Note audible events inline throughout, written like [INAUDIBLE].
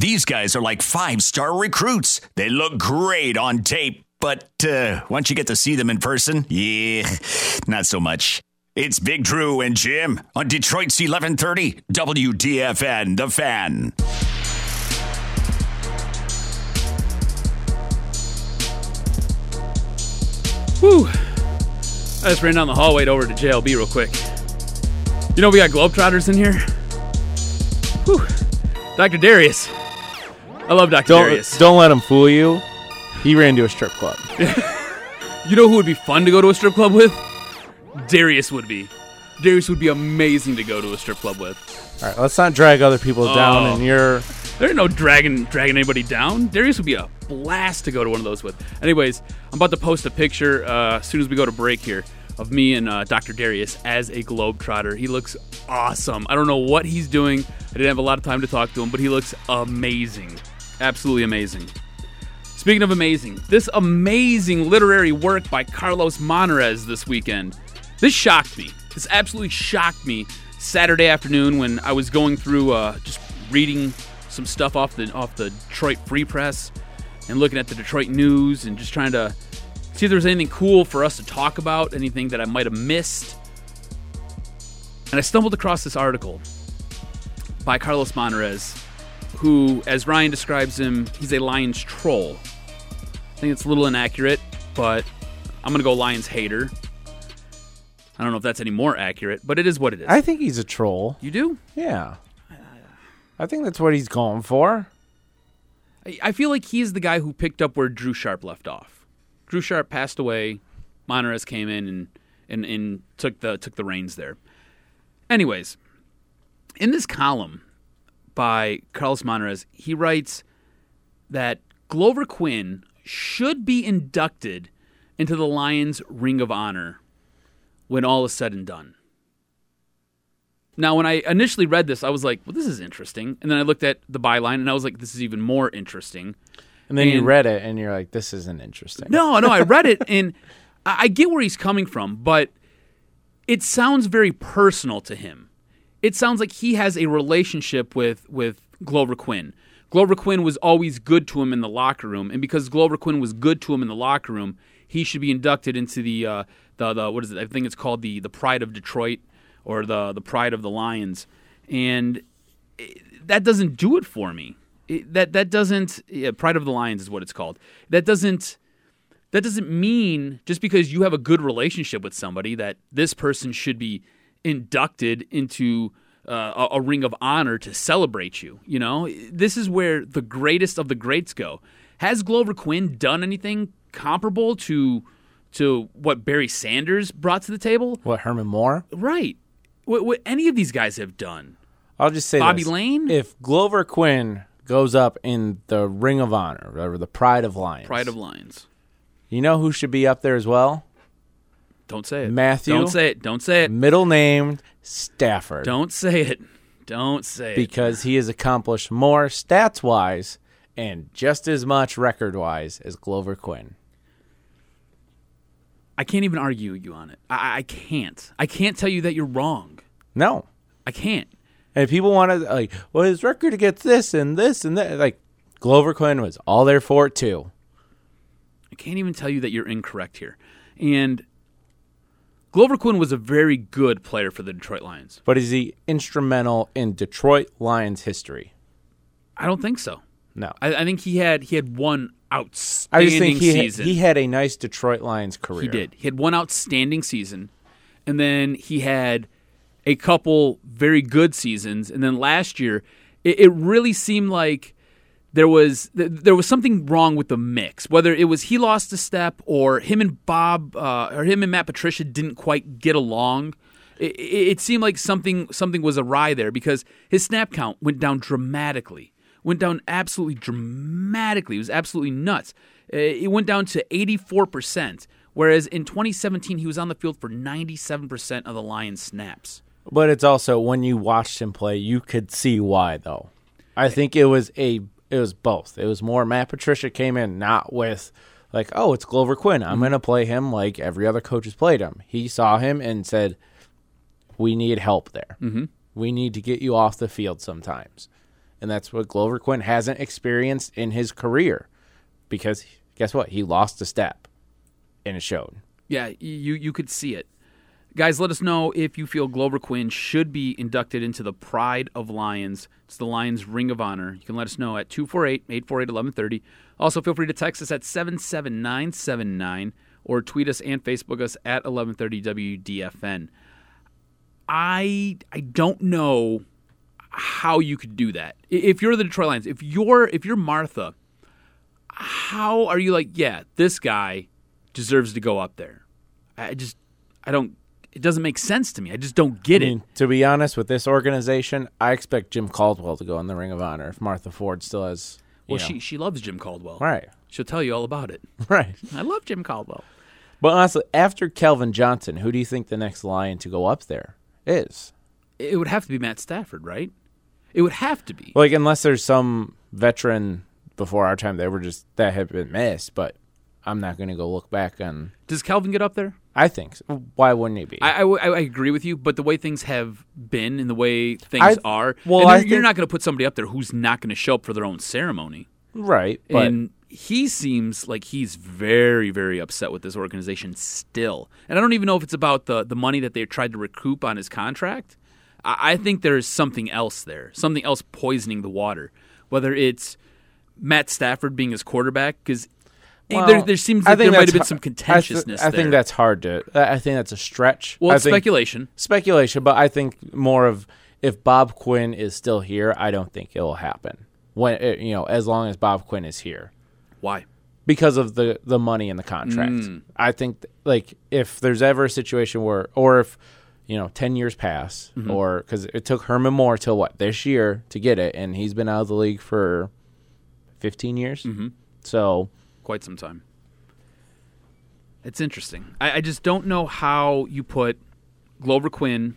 These guys are like five star recruits. They look great on tape, but uh, once you get to see them in person, yeah, not so much. It's Big Drew and Jim on Detroit's 1130 WDFN, The Fan. Whew. I just ran down the hallway over to JLB real quick. You know we got Globetrotters in here? Whew. Dr. Darius. I love Dr. Don't Darius. don't let him fool you. He ran to a strip club. [LAUGHS] You know who would be fun to go to a strip club with? Darius would be. Darius would be amazing to go to a strip club with. All right, let's not drag other people down. Oh. And you're There ain't no dragging dragging anybody down. Darius would be a blast to go to one of those with. Anyways, I'm about to post a picture uh, as soon as we go to break here of me and uh, Dr. Darius as a globetrotter. He looks awesome. I don't know what he's doing. I didn't have a lot of time to talk to him, but he looks amazing. Absolutely amazing. Speaking of amazing, this amazing literary work by Carlos Monarrez this weekend. This shocked me. This absolutely shocked me Saturday afternoon when I was going through uh, just reading some stuff off the off the Detroit Free Press and looking at the Detroit news and just trying to see if there was anything cool for us to talk about, anything that I might have missed. And I stumbled across this article by Carlos Monarrez, who, as Ryan describes him, he's a Lions troll. I think it's a little inaccurate, but I'm going to go Lions hater. I don't know if that's any more accurate, but it is what it is. I think he's a troll. you do? Yeah. I think that's what he's going for. I- I feel like he's the guy who picked up where Drew Sharp left off. Drew Sharp passed away. Monarrez came in and, and, and took the took the reins there. Anyways, in this column by Carlos Monarrez, he writes that Glover Quin should be inducted into the Lions Ring of Honor when all is said and done. Now, when I initially read this, I was like, well, this is interesting. And then I looked at the byline and I was like, this is even more interesting. And then you read it and you're like, this isn't interesting. No, no, I read it and I I get where he's coming from, but it sounds very personal to him. It sounds like he has a relationship with with Glover Quin. Glover Quin was always good to him in the locker room, and because Glover Quin was good to him in the locker room, he should be inducted into the uh, the the what is it? I think it's called the the Pride of Detroit or the the Pride of the Lions, and it- that doesn't do it for me. It, that that doesn't yeah, Pride of the Lions is what it's called. That doesn't that doesn't mean just because you have a good relationship with somebody that this person should be inducted into uh, a, a ring of honor to celebrate you. You know, this is where the greatest of the greats go. Has Glover Quin done anything comparable to to what Barry Sanders brought to the table? What, Herman Moore? Right. What, what any of these guys have done. I'll just say Bobby this. Layne? If Glover Quin goes up in the Ring of Honor, or the Pride of Lions, Pride of Lions. you know who should be up there as well? Don't say it. Matthew? Don't say it. Don't say it. Middle name Stafford. Don't say it. Don't say it. because he has accomplished more stats wise and just as much record wise as Glover Quin. I can't even argue with you on it. I, I can't. I can't tell you that you're wrong. No. I can't. And if people want to like, well, his record against this and this and that, like Glover Quin was all there for it too. I can't even tell you that you're incorrect here. And Glover Quin was a very good player for the Detroit Lions. But is he instrumental in Detroit Lions history? I don't think so. No. I, I think he had he had one I outstanding just think he season. he had a nice Detroit Lions career. He did. He had one outstanding season, and then he had a couple very good seasons, and then last year it, it really seemed like there was there was something wrong with the mix. Whether it was he lost a step, or him and Bob, uh, or him and Matt Patricia didn't quite get along. It, it, seemed like something something was awry there because his snap count went down dramatically. Went down absolutely dramatically. It was absolutely nuts. Uh, It went down to 84%, whereas in 2017 he was on the field for 97% of the Lions snaps. But it's also when you watched him play, you could see why though. I think it was a it was both. It was more Matt Patricia came in not with like, oh, it's Glover Quin. I'm going to play him like every other coach has played him. He saw him and said, "We need help there. Mm-hmm. We need to get you off the field sometimes." And that's what Glover Quin hasn't experienced in his career because guess what? He lost a step and it showed. Yeah, you you could see it. Guys, let us know if you feel Glover Quin should be inducted into the Pride of Lions. It's the Lions Ring of Honor. You can let us know at 248-848-1130. Also, feel free to text us at 77979 or tweet us and Facebook us at 1130WDFN. I I don't know how you could do that. If you're the Detroit Lions, if you're if you're Martha, how are you like, yeah, this guy deserves to go up there? I just I don't it doesn't make sense to me. I just don't get I it. to be honest, with this organization, I expect Jim Caldwell to go in the Ring of Honor if Martha Ford still has. Well, know- she she loves Jim Caldwell. right, She'll tell you all about it. [LAUGHS] right. I love Jim Caldwell. But honestly, after Calvin Johnson, who do you think the next Lion to go up there is? It would have to be Matt Stafford, right? It would have to be. Like, unless there's some veteran before our time that were just that have been missed, but I'm not going to go look back on. Does Calvin get up there? I think so. why wouldn't he be? I I agree with you, but the way things have been and the way things I- are, well, I you're, think- not going to put somebody up there who's not going to show up for their own ceremony. right, but and he seems like he's very, very upset with this organization still. And I don't even know if it's about the the money that they tried to recoup on his contract. I, I think there's something else there, something else poisoning the water. Whether it's Matt Stafford being his quarterback, because there, Well, there seems I like there might have been some I th- contentiousness. I, think that's hard to. I think that's a stretch. well, it's speculation. speculation, but I think more of if Bob Quinn is still here, I don't think it will happen. When it, you know, as long as Bob Quinn is here, Why? because of the the money in the contract. Mm. I think like if there's ever a situation where, or if you know, ten years pass, mm-hmm. or because it took Herman Moore till what this year to get it, and he's been out of the league for fifteen years. Mm-hmm. So quite some time. It's interesting. I, I just don't know how you put Glover Quin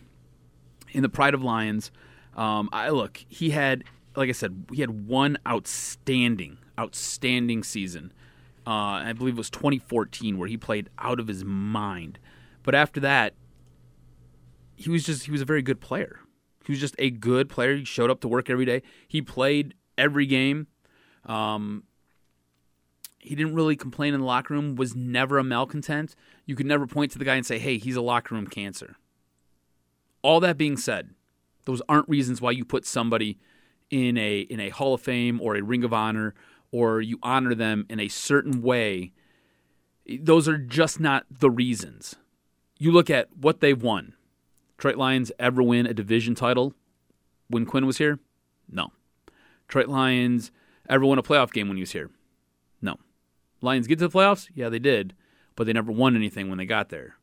in the Pride of Lions. Um, I look, he had, like I said, he had one outstanding, outstanding season. Uh, I believe it was 2014 where he played out of his mind. But after that, he was just he was a very good player. He was just a good player. He showed up to work every day. He played every game. Um, he didn't really complain in the locker room. Was never a malcontent. You could never point to the guy and say, "Hey, he's a locker room cancer." All that being said, those aren't reasons why you put somebody in a in a Hall of Fame or a Ring of Honor or you honor them in a certain way. Those are just not the reasons. You look at what they've won. Detroit Lions ever win a division title when Quin was here? No. Detroit Lions ever won a playoff game when he was here? No. Lions get to the playoffs? Yeah, they did, but they never won anything when they got there.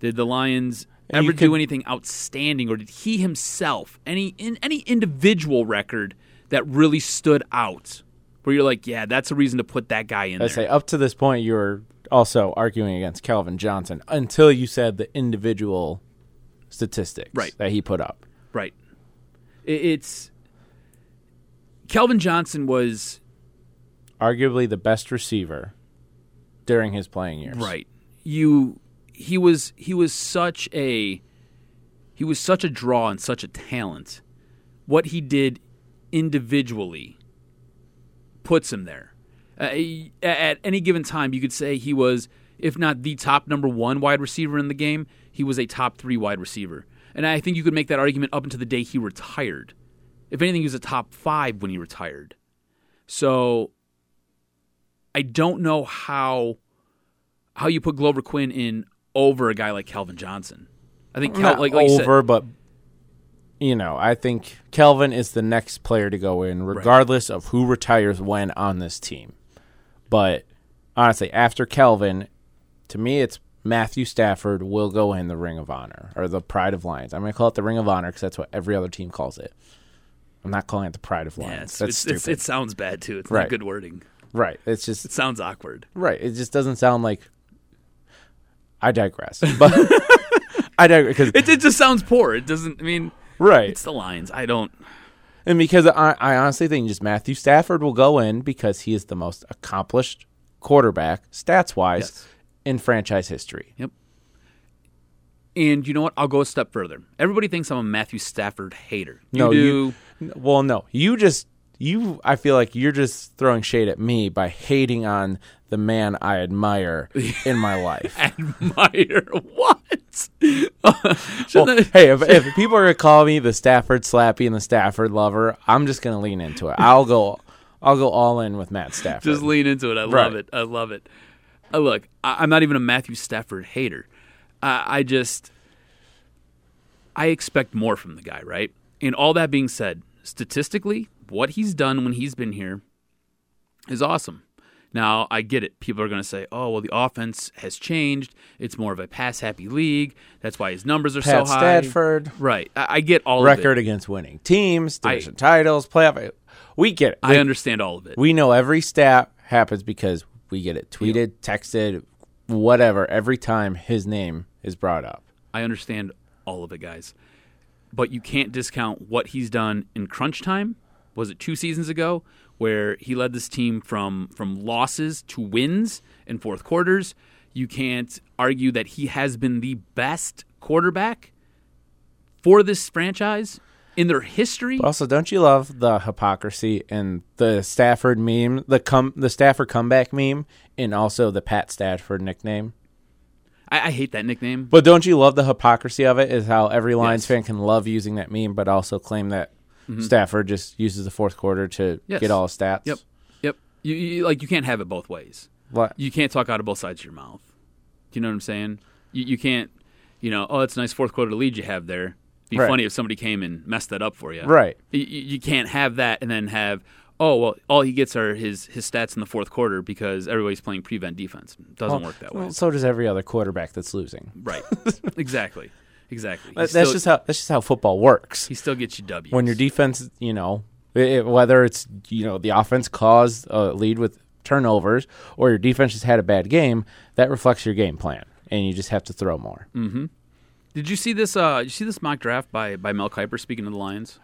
Did the Lions And ever you do anything outstanding, or did he himself any in any individual record that really stood out? Where you're like, yeah, that's a reason to put that guy in I say up to this point, you were also arguing against Calvin Johnson until you said the individual statistics Right. that he put up. Right. It's Calvin Johnson was Arguably the best receiver during his playing years. right. You he was he was such a he was such a draw and such a talent. What he did individually puts him there. Uh, at any given time, you could say he was, if not the top number one wide receiver in the game, he was a top three wide receiver. And I think you could make that argument up until the day he retired. If anything, he was a top five when he retired. So I don't know how how you put Glover Quin in over a guy like Calvin Johnson. I think Cal, like, like you over, but you know, I think Calvin is the next player to go in, regardless of who retires when on this team. But honestly, after Calvin, to me, it's Matthew Stafford will go in the Ring of Honor or the Pride of Lions. I'm going to call it the Ring of Honor because that's what every other team calls it. I'm not calling it the Pride of Yeah, Lions. it's, that's it's, stupid. it's, it sounds bad too. It's Right. not good wording. Right. It's just It sounds awkward. Right. It just doesn't sound like. I digress, [LAUGHS] but I digress because It, it just sounds poor. It doesn't. I mean, right, it's the lines. I don't. and because I, I honestly think just Matthew Stafford will go in because he is the most accomplished quarterback stats wise Yes. in franchise history. Yep. And you know what? I'll go a step further. Everybody thinks I'm a Matthew Stafford hater. You no, do. you. Well, no, you just you. I feel like you're just throwing shade at me by hating on the man I admire in my [LAUGHS] life. admire what? [LAUGHS] Well, I- hey, if, if people are gonna call me the Stafford slappy and the Stafford lover, I'm just gonna lean into it. I'll go, I'll go all in with Matt Stafford. Just lean into it. I Right. love it. I love it. Uh, look, I, I'm not even a Matthew Stafford hater. I, I just, I expect more from the guy, right? And all that being said, statistically, what he's done when he's been here is awesome. Now, I get it. People are going to say, oh, well, the offense has changed. It's more of a pass happy league. That's why his numbers are Pat so high. Stafford Right. I, I get all record of it. against winning teams, division titles, playoff. We get it. I Like, understand all of it. we know every stat happens because we get it tweeted, texted, whatever. Every time his name is brought up. I understand all of it, guys. But you can't discount what he's done in crunch time. Was it two seasons ago where he led this team from from losses to wins in fourth quarters? You can't argue that he has been the best quarterback for this franchise in their history. But also, don't you love the hypocrisy and the Stafford meme, the come the Stafford comeback meme, and also the Pat Stafford nickname? I, I hate that nickname. But don't you love the hypocrisy of it? Is how every Lions Yes. fan can love using that meme, but also claim that Stafford just uses the fourth quarter to Mm-hmm. Yes. get all his stats. Yep, yep. You, you like you can't have it both ways. What? you can't talk out of both sides of your mouth. Do you know what I'm saying? You, you can't, you know, oh, it's a nice fourth quarter lead you have there. Be Right. funny if somebody came and messed that up for you. Right. You, you can't have that and then have, oh, well, all he gets are his, his stats in the fourth quarter because everybody's playing prevent defense. Doesn't work that way. Well, so does every other quarterback that's losing. right. [LAUGHS] exactly. Exactly. He That- still, that's just how that's just how football works. he still gets you W. When your defense, you know, it, whether it's you know the offense caused a lead with turnovers or your defense just had a bad game, that reflects your game plan, and you just have to throw more. Did you see this? Uh, you see this mock draft by by Mel Kiper? Speaking to the Lions,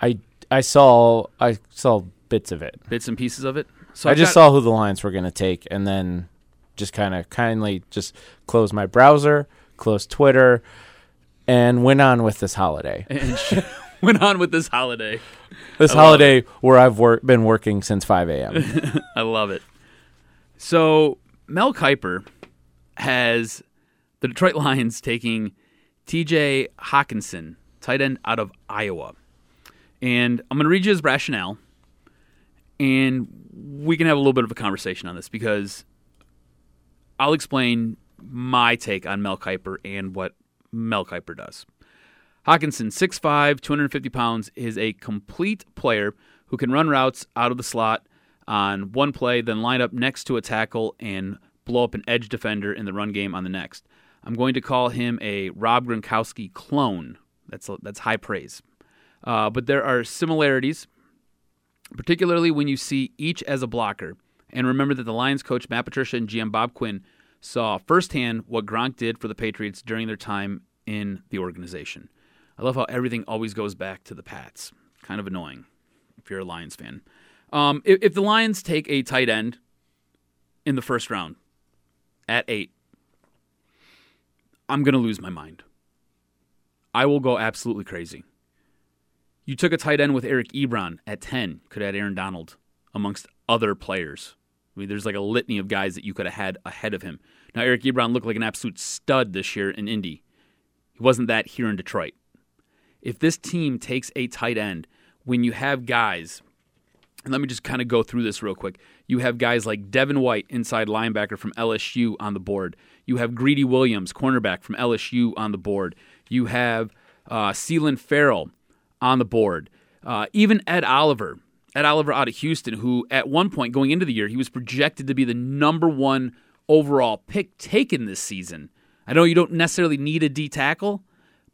I I saw I saw bits of it. bits and pieces of it. So I I've just got- saw who the Lions were going to take, and then just kind of kindly just closed my browser, closed Twitter, and went on with this holiday. [LAUGHS] and sh- went on with this holiday. This holiday where I've wor- been working since 5 a.m. [LAUGHS] I love it. So Mel Kiper has the Detroit Lions taking T.J. Hockenson, tight end out of Iowa, and I'm going to read you his rationale, and we can have a little bit of a conversation on this because I'll explain my take on Mel Kiper and what Mel Kiper does. Hockenson, 6'5, 250 pounds, is a complete player who can run routes out of the slot on one play, then line up next to a tackle and blow up an edge defender in the run game on the next. I'm going to call him a Rob Gronkowski clone. That's that's high praise. Uh, but there are similarities, particularly when you see each as a blocker. And remember that the Lions coach Matt Patricia and GM Bob Quinn saw firsthand what Gronk did for the Patriots during their time in the organization. I love how everything always goes back to the Pats. Kind of annoying if you're a Lions fan. Um, if, if the Lions take a tight end in the first round at eight, I'm going to lose my mind. I will go absolutely crazy. You took a tight end with Eric Ebron at 10, could add Aaron Donald amongst other players. I mean, there's like a litany of guys that you could have had ahead of him. Now, Eric Ebron looked like an absolute stud this year in Indy. He wasn't that here in Detroit. If this team takes a tight end, when you have guys, and let me just kind of go through this real quick. You have guys like Devin White, inside linebacker from LSU, on the board. You have Greedy Williams, cornerback from LSU, on the board. You have uh, Ferrell on the board. Uh, even Ed Oliver, Ed Oliver out of Houston, who at one point going into the year, he was projected to be the number one overall pick taken this season I know you don't necessarily need a D tackle,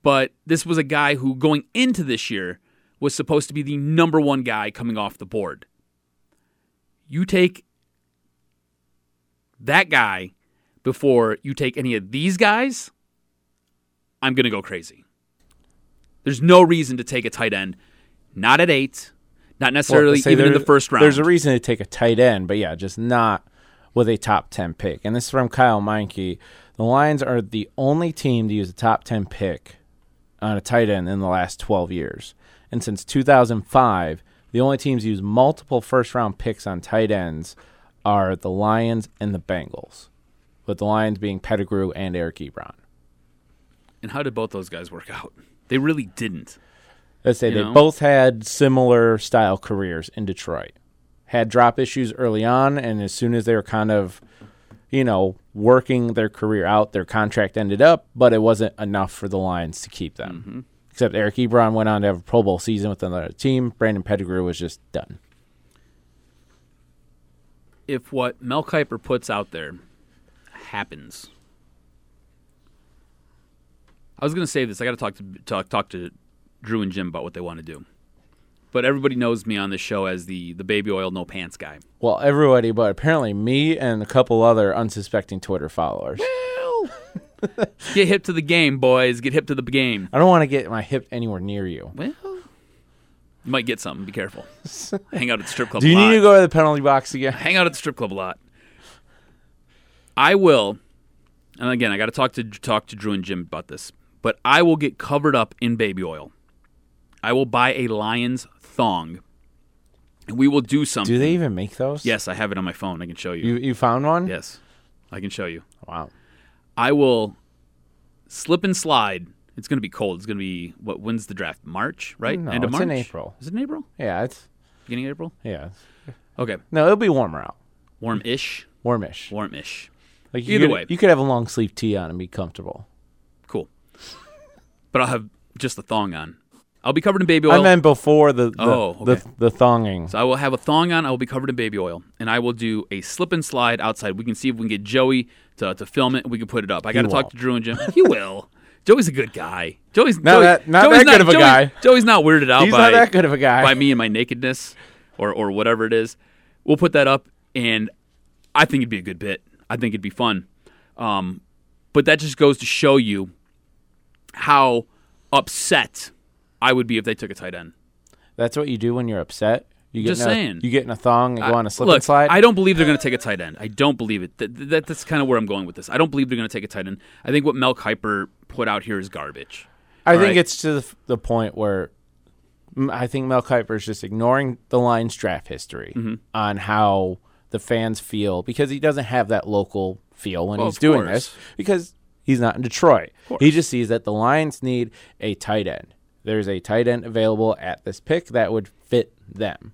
but this was a guy who going into this year was supposed to be the number one guy coming off the board. You take that guy before you take any of these guys, I'm going to go crazy. There's no reason to take a tight end, not at eight, not necessarily say even in the first round. There's a reason to take a tight end, but yeah, just not with a top 10 pick. And this is from Kyle Meinke. The Lions are the only team to use a top 10 pick on a tight end in the last 12 years. And since 2005, the only teams to use multiple first round picks on tight ends are the Lions and the Bengals, with the Lions being Pettigrew and Eric Ebron. and how did both those guys work out? They really didn't. Let's say You they know? both had similar style careers in Detroit. Had drop issues early on, and as soon as they were kind of, you know, working their career out, their contract ended up, but it wasn't enough for the Lions to keep them. Mm-hmm. Except Eric Ebron went on to have a Pro Bowl season with another team. Brandon Pettigrew was just done. If what Mel Kiper puts out there happens, I was going to say this. I got to talk to talk talk to Drew and Jim about what they want to do. But everybody knows me on this show as the the baby oil no pants guy. Well, everybody, but apparently me and a couple other unsuspecting Twitter followers. Well, Get hip to the game, boys. Get hip to the game. I don't want to get my hip anywhere near you. Well, you might get something. Be careful. [LAUGHS] Hang out at the strip club. Do you need to go to the penalty box again? hang out at the strip club a lot. I will, and again, I got to talk to talk to Drew and Jim about this. But I will get covered up in baby oil. I will buy a lion's thong, and we will do something. Do they even make those? Yes, I have it on my phone. I can show you. You you found one? yes, I can show you. Wow. I will slip and slide. It's going to be cold. It's going to be what? When's the draft? March, right? No, End of it's March. in April. Is it in April? Yeah, it's Beginning of April? yeah. Okay, No, it'll be warmer out. warm-ish. Warmish. Warm-ish. Like Either could- way. you could have a long sleeve tee on and be comfortable. Cool. But I'll have just the thong on. I'll be covered in baby oil. I meant before the the, Oh, the, okay. the thonging. so I will have a thong on. I will be covered in baby oil, and I will do a slip and slide outside. We can see if we can get Joey to, to film it. and We can put it up. I got to talk to Drew and Jim. He will. [LAUGHS] Joey's a good guy. Joey's Not Joey- that- not Joey's that good of a guy. Joey's not weirded out He's by not that good of a guy. by me and my nakedness, or or whatever it is. We'll put that up, and I think it'd be a good bit. I think it'd be fun. Um, but that just goes to show you how upset I would be if they took a tight end. That's what you do when you're upset. You get Just in a, saying. You get in a thong and go on a slip Look, and slide. I don't believe they're going to take a tight end. I don't believe it. That, that, that's kind of where I'm going with this. I don't believe they're going to take a tight end. I think what Mel Kiper put out here is garbage. I All think right. it's to the, the point where I think Mel Kiper is just ignoring the Lions draft history Mm-hmm. on how the fans feel because he doesn't have that local feel when Well, he's doing course. this because he's not in Detroit. He just sees that the Lions need a tight end. There's a tight end available at this pick that would fit them.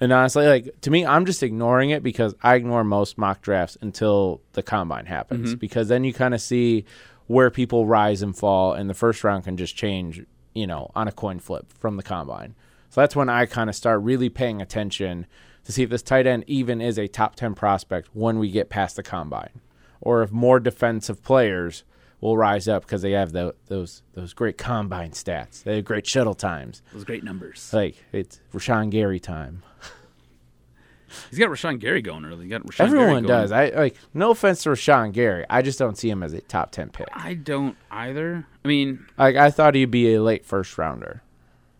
And honestly, like to me, I'm just ignoring it because I ignore most mock drafts until the combine happens. Mm-hmm. Because then you kind of see where people rise and fall, and the first round can just change, you know, on a coin flip from the combine. So that's when I kind of start really paying attention to see if this tight end even is a top 10 prospect when we get past the combine, or if more defensive players will rise up because they have the, those those great combine stats. They have great shuttle times. Those great numbers. Like it's Rashan Gary time. [LAUGHS] He's got Rashan Gary going early. He got Rashan Gary Everyone does. I like no offense to Rashan Gary. I just don't see him as a top ten pick. I don't either. I mean, Like I thought he'd be a late first rounder.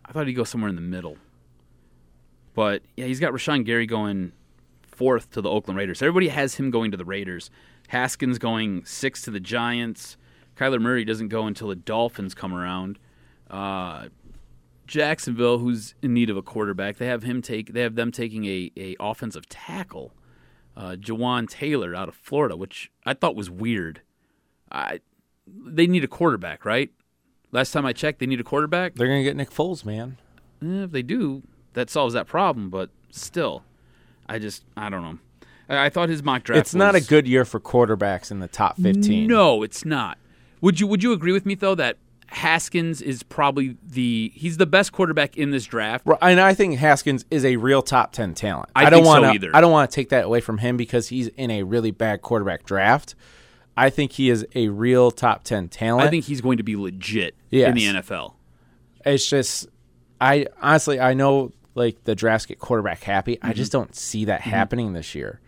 I thought he'd go somewhere in the middle. But yeah, he's got Rashan Gary going fourth to the Oakland Raiders. Everybody has him going to the Raiders. Haskins going sixth to the Giants. Kyler Murray doesn't go until the Dolphins come around. Uh, Jacksonville, who's in need of a quarterback, they have him take. They have them taking a, a offensive tackle, uh, Jawaan Taylor out of Florida, which I thought was weird. I they need a quarterback, right? Last time I checked, they need a quarterback. They're gonna get Nick Foles, man. Eh, if they do, that solves that problem. But still, I just I don't know. I, I thought his mock draft. It's not a good year for quarterbacks in the top fifteen. No, it's not. Would you Would you agree with me though that Haskins is probably the he's the best quarterback in this draft? And I think Haskins is a real top ten talent. I don't think so want either. I don't want to take that away from him because he's in a really bad quarterback draft. I think he is a real top 10 talent. I think he's going to be legit in the NFL. it's just I honestly I know like the drafts get quarterback happy. I Mm-hmm. just don't see that happening this year.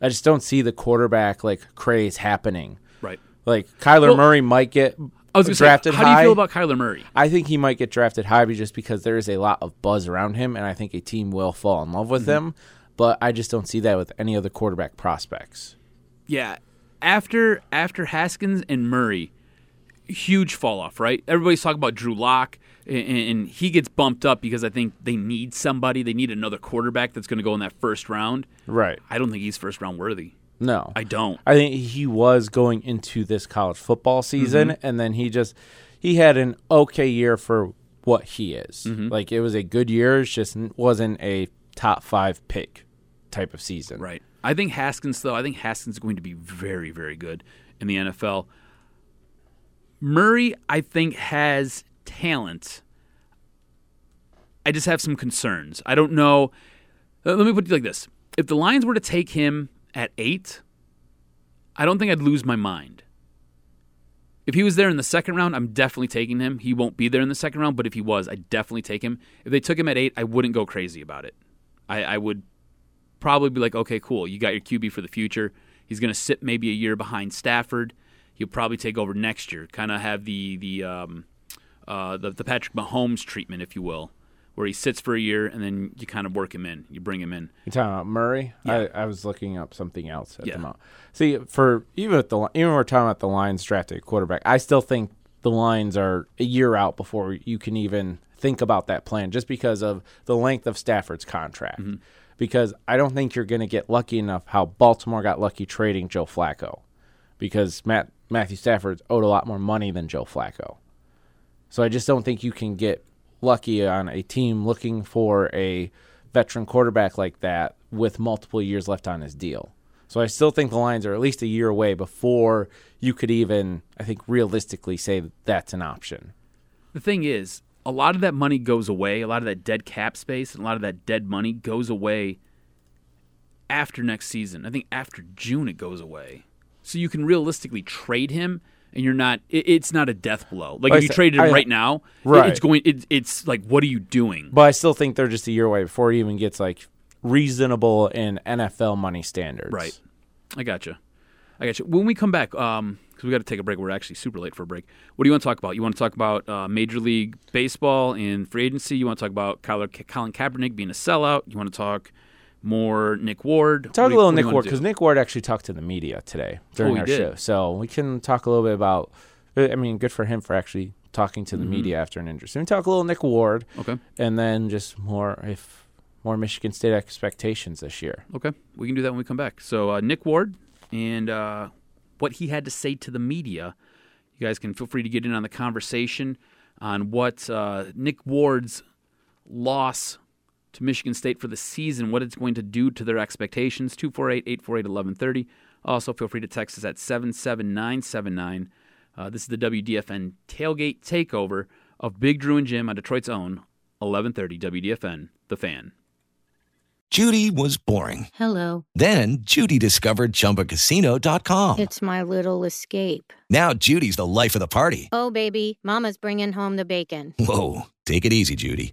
I just don't see the quarterback like craze happening. Right. Like Kyler Well, Murray might get I was to say, drafted how do you feel about Kyler Murray? I think he might get drafted high just because there is a lot of buzz around him, and I think a team will fall in love with Mm-hmm. him. But I just don't see that with any other quarterback prospects. Yeah. After after Haskins and Murray, huge fall off, right? Everybody's talking about Drew Lock, and, and he gets bumped up because I think they need somebody. They need another quarterback that's going to go in that first round. Right. I don't think he's first round worthy. No. I don't. I think he was going into this college football season, and then he just he had an okay year for what he is. Like it was a good year, it just wasn't a top five pick type of season. Right. I think Haskins, though, I think Haskins is going to be very, very good in the NFL. Murray, I think, has talent. I just have some concerns. I don't know. uh, Let me put it like this: If the Lions were to take him at eight, I don't think I'd lose my mind. If he was there in the second round, I'm definitely taking him. He won't be there in the second round, but if he was, I'd definitely take him. If they took him at eight, I wouldn't go crazy about it. I, I would probably be like, okay, cool. You got your QB for the future. He's going to sit maybe a year behind Stafford. He'll probably take over next year. Kind of have the the um, uh, the the Patrick Mahomes treatment, if you will, where he sits for a year and then you kind of work him in. You bring him in. You talking about Murray? Yeah. I, I was looking up something else at Yeah. the moment. See, for even with the even when we're talking about the Lions drafted quarterback, I still think the Lions are a year out before you can even think about that plan, just because of the length of Stafford's contract. Mm-hmm. Because I don't think you're going to get lucky enough how Baltimore got lucky trading Joe Flacco, because Matt Matthew Stafford's owed a lot more money than Joe Flacco. So I just don't think you can get lucky on a team looking for a veteran quarterback like that with multiple years left on his deal. So I still think the Lions are at least a year away before you could even, I think, realistically say that that's an option. The thing is, a lot of that money goes away. A lot of that dead cap space and a lot of that dead money goes away after next season. I think after June it goes away. So you can realistically trade him, and you're not. It, it's not a death blow. Like if you traded him right now, Right. it's going. It, it's like, what are you doing? But I still think they're just a year away before it even gets like reasonable in NFL money standards. Right. I gotcha. I gotcha. When we come back, um, because we got to take a break. We're actually super late for a break. What do you want to talk about? You want to talk about uh, Major League Baseball and free agency? You want to talk about Colin, Colin Kaepernick being a sellout? You want to talk more Nick Ward? Talk do a little what do you Nick Ward because Nick Ward actually talked to the media today during Oh, our did? show, so we can talk a little bit about. I mean, good for him for actually talking to the media after an injury. So we can talk a little Nick Ward, Mm-hmm. Okay. and then just more if more Michigan State expectations this year. Okay, we can do that when we come back. So uh, Nick Ward and uh, what he had to say to the media. You guys can feel free to get in on the conversation on what uh, Nick Ward's loss to Michigan State for the season, what it's going to do to their expectations. 248 848 1130. Also, feel free to text us at 77979. Uh, this is the WDFN tailgate takeover of Big Drew and Jim on Detroit's own 1130 WDFN, The Fan. Judy was boring. Hello. Then Judy discovered ChumbaCasino.com. It's my little escape. Now Judy's the life of the party. Oh, baby, Mama's bringing home the bacon. Whoa, take it easy, Judy.